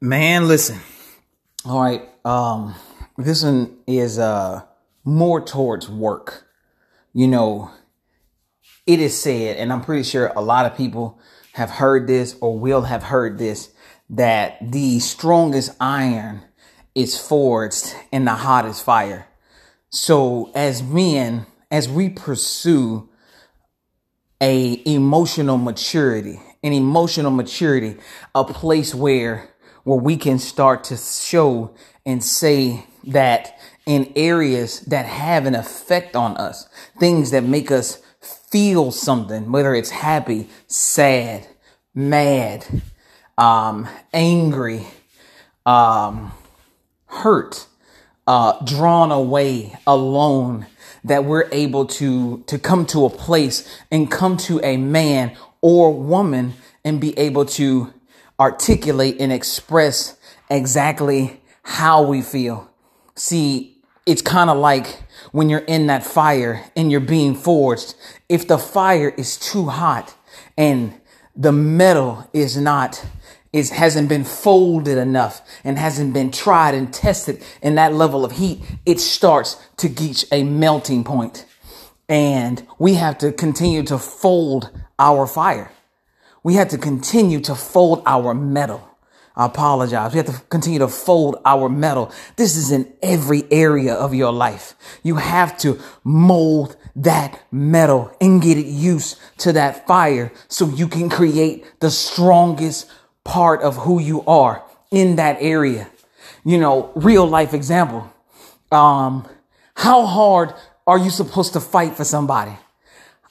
Man, listen. All right. Um, this one is uh more towards work. You know, it is said, and I'm pretty sure a lot of people have heard this or will have heard this, that the strongest iron is forged in the hottest fire. So as men, as we pursue a emotional maturity, an emotional maturity, a place where where we can start to show and say that in areas that have an effect on us, things that make us feel something, whether it's happy, sad, mad, um, angry, um, hurt, uh, drawn away, alone, that we're able to, to come to a place and come to a man or woman and be able to articulate and express exactly how we feel. See, it's kind of like when you're in that fire and you're being forged. If the fire is too hot and the metal is not is hasn't been folded enough and hasn't been tried and tested in that level of heat, it starts to reach a melting point. And we have to continue to fold our fire. We have to continue to fold our metal. I apologize. We have to continue to fold our metal. This is in every area of your life. You have to mold that metal and get it used to that fire so you can create the strongest part of who you are in that area. You know, real life example. Um, how hard are you supposed to fight for somebody?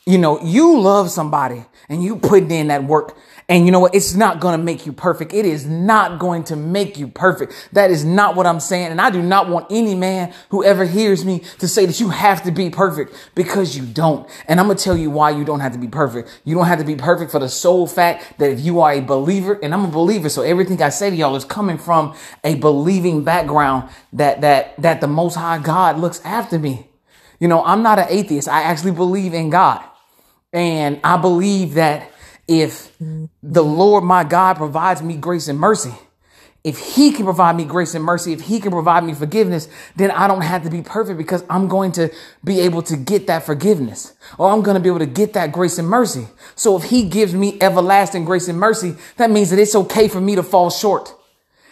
You know, you love somebody and you putting in that work. And you know what? It's not going to make you perfect. It is not going to make you perfect. That is not what I'm saying. And I do not want any man who ever hears me to say that you have to be perfect because you don't. And I'm going to tell you why you don't have to be perfect. You don't have to be perfect for the sole fact that if you are a believer, and I'm a believer, so everything I say to y'all is coming from a believing background that, that, that the most high God looks after me. You know, I'm not an atheist. I actually believe in God. And I believe that if the Lord my God provides me grace and mercy, if he can provide me grace and mercy, if he can provide me forgiveness, then I don't have to be perfect because I'm going to be able to get that forgiveness or I'm going to be able to get that grace and mercy. So if he gives me everlasting grace and mercy, that means that it's okay for me to fall short.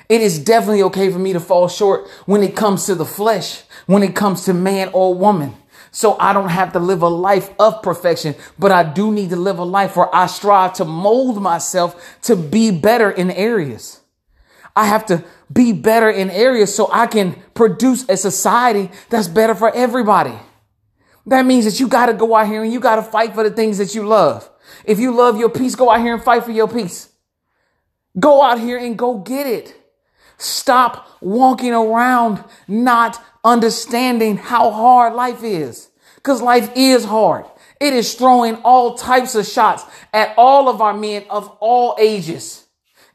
It is definitely okay for me to fall short when it comes to the flesh, when it comes to man or woman. So I don't have to live a life of perfection, but I do need to live a life where I strive to mold myself to be better in areas. I have to be better in areas so I can produce a society that's better for everybody. That means that you got to go out here and you got to fight for the things that you love. If you love your peace, go out here and fight for your peace. Go out here and go get it. Stop walking around not understanding how hard life is. Cause life is hard. It is throwing all types of shots at all of our men of all ages.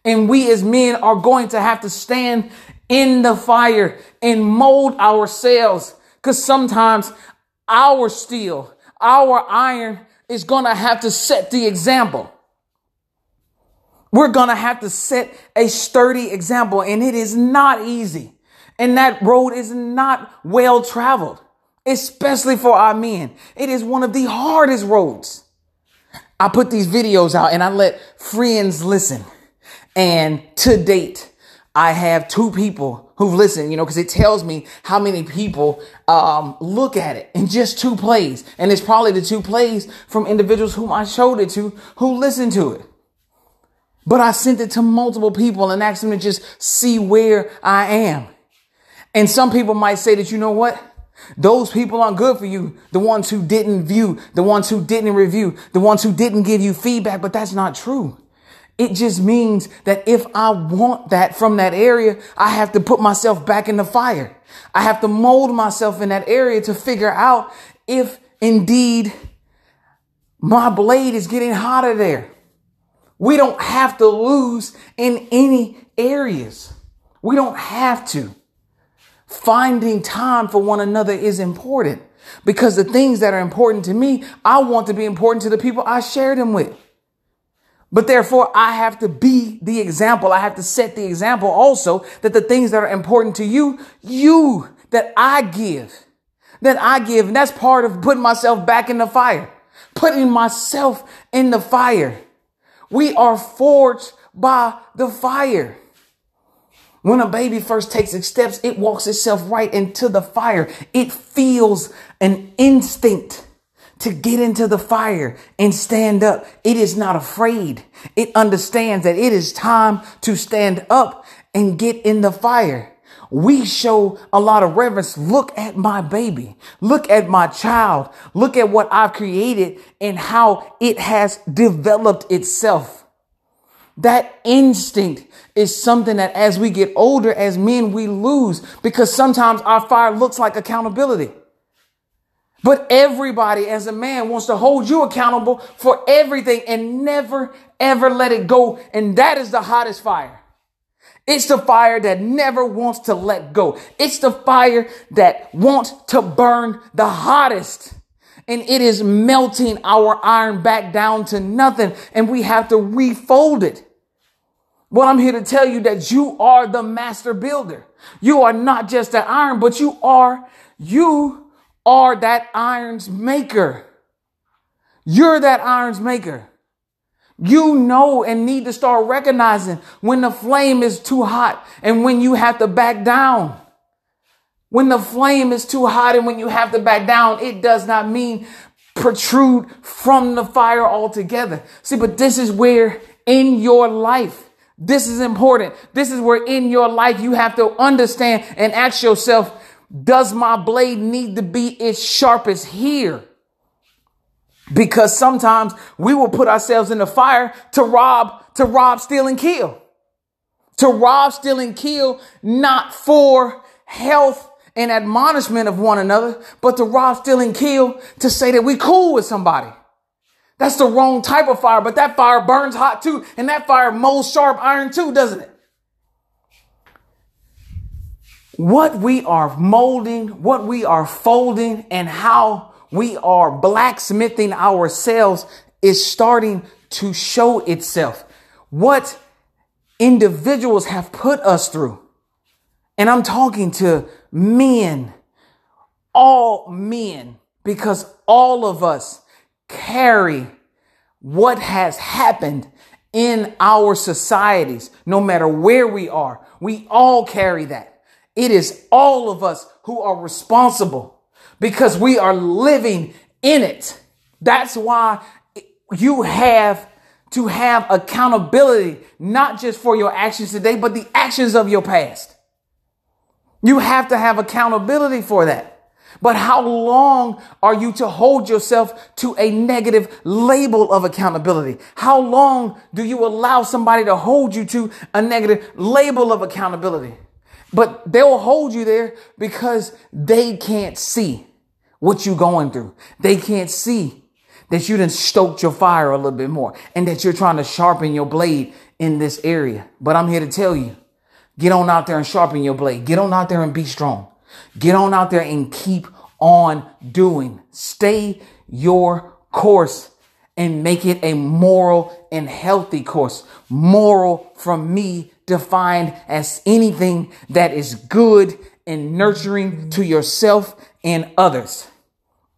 And we as men are going to have to stand in the fire and mold ourselves. Cause sometimes our steel, our iron is going to have to set the example. We're going to have to set a sturdy example and it is not easy. And that road is not well traveled, especially for our men. It is one of the hardest roads. I put these videos out and I let friends listen. And to date, I have two people who've listened, you know, because it tells me how many people um, look at it in just two plays. And it's probably the two plays from individuals whom I showed it to who listened to it. But I sent it to multiple people and asked them to just see where I am. And some people might say that, you know what? Those people aren't good for you. The ones who didn't view, the ones who didn't review, the ones who didn't give you feedback, but that's not true. It just means that if I want that from that area, I have to put myself back in the fire. I have to mold myself in that area to figure out if indeed my blade is getting hotter there. We don't have to lose in any areas. We don't have to. Finding time for one another is important because the things that are important to me, I want to be important to the people I share them with. But therefore, I have to be the example. I have to set the example also that the things that are important to you, you, that I give, that I give. And that's part of putting myself back in the fire, putting myself in the fire. We are forged by the fire. When a baby first takes its steps, it walks itself right into the fire. It feels an instinct to get into the fire and stand up. It is not afraid. It understands that it is time to stand up and get in the fire. We show a lot of reverence. Look at my baby. Look at my child. Look at what I've created and how it has developed itself. That instinct is something that as we get older as men, we lose because sometimes our fire looks like accountability. But everybody as a man wants to hold you accountable for everything and never ever let it go. And that is the hottest fire. It's the fire that never wants to let go. It's the fire that wants to burn the hottest. And it is melting our iron back down to nothing. And we have to refold it. Well, I'm here to tell you that you are the master builder. You are not just the iron, but you are, you are that iron's maker. You're that iron's maker. You know and need to start recognizing when the flame is too hot and when you have to back down. When the flame is too hot and when you have to back down, it does not mean protrude from the fire altogether. See, but this is where in your life, this is important. This is where in your life you have to understand and ask yourself, does my blade need to be its sharpest here? Because sometimes we will put ourselves in the fire to rob, to rob, steal, and kill. To rob, steal, and kill, not for health and admonishment of one another, but to rob, steal, and kill to say that we cool with somebody. That's the wrong type of fire, but that fire burns hot too, and that fire molds sharp iron too, doesn't it? what we are molding, what we are folding, and how we are blacksmithing ourselves is starting to show itself. What individuals have put us through. And I'm talking to men, all men, because all of us carry what has happened in our societies, no matter where we are. We all carry that. It is all of us who are responsible because we are living in it. That's why you have to have accountability, not just for your actions today, but the actions of your past. You have to have accountability for that. But how long are you to hold yourself to a negative label of accountability? How long do you allow somebody to hold you to a negative label of accountability? But they'll hold you there because they can't see what you're going through. They can't see that you done stoked your fire a little bit more and that you're trying to sharpen your blade in this area. But I'm here to tell you, get on out there and sharpen your blade. Get on out there and be strong. Get on out there and keep on doing. Stay your course and make it a moral and healthy course. Moral from me defined as anything that is good and nurturing to yourself and others.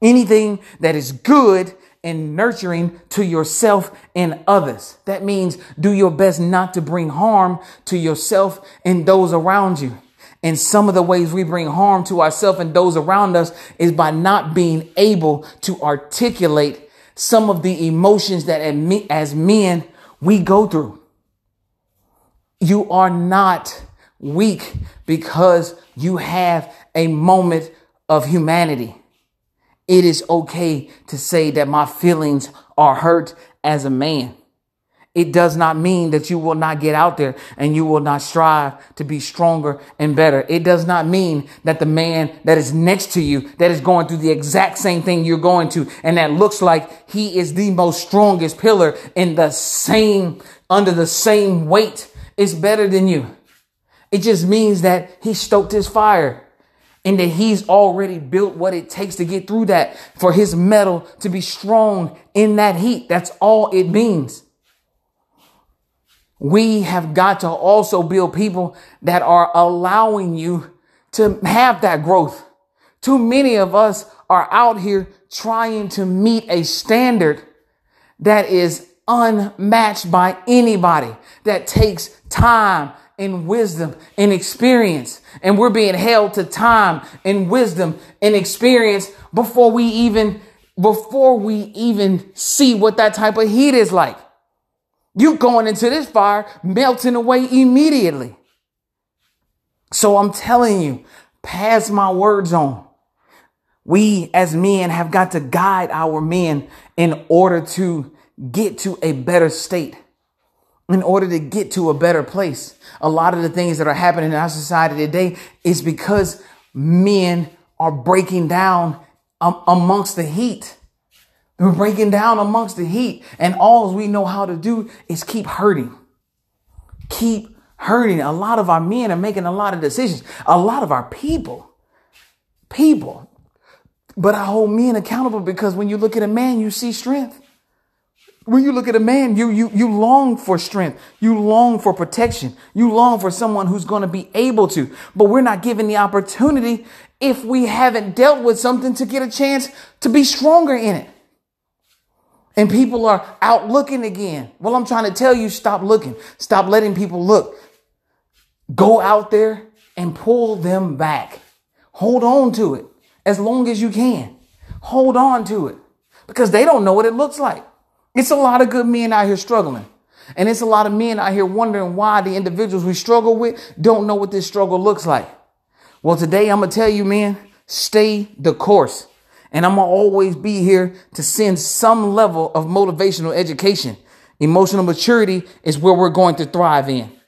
Anything that is good and nurturing to yourself and others. That means do your best not to bring harm to yourself and those around you. And some of the ways we bring harm to ourselves and those around us is by not being able to articulate some of the emotions that as men we go through. You are not weak because you have a moment of humanity. It is okay to say that my feelings are hurt as a man. It does not mean that you will not get out there and you will not strive to be stronger and better. It does not mean that the man that is next to you, that is going through the exact same thing you're going to, and that looks like he is the most strongest pillar in the same, under the same weight is better than you. It just means that he stoked his fire and that he's already built what it takes to get through that for his metal to be strong in that heat. That's all it means. We have got to also build people that are allowing you to have that growth. Too many of us are out here trying to meet a standard that is unmatched by anybody that takes time and wisdom and experience. And we're being held to time and wisdom and experience before we even, before we even see what that type of heat is like. You going into this fire, melting away immediately. So I'm telling you, pass my words on. We as men have got to guide our men in order to get to a better state, in order to get to a better place. A lot of the things that are happening in our society today is because men are breaking down um, amongst the heat. We're breaking down amongst the heat. And all we know how to do is keep hurting. Keep hurting. A lot of our men are making a lot of decisions. A lot of our people, people. But I hold men accountable because when you look at a man, you see strength. When you look at a man, you, you, you long for strength. You long for protection. You long for someone who's going to be able to. But we're not given the opportunity if we haven't dealt with something to get a chance to be stronger in it. And people are out looking again. Well, I'm trying to tell you, stop looking. Stop letting people look. Go out there and pull them back. Hold on to it as long as you can. Hold on to it because they don't know what it looks like. It's a lot of good men out here struggling. And it's a lot of men out here wondering why the individuals we struggle with don't know what this struggle looks like. Well, today I'm going to tell you, man, stay the course. And I'm to always be here to send some level of motivational education. Emotional maturity is where we're going to thrive in.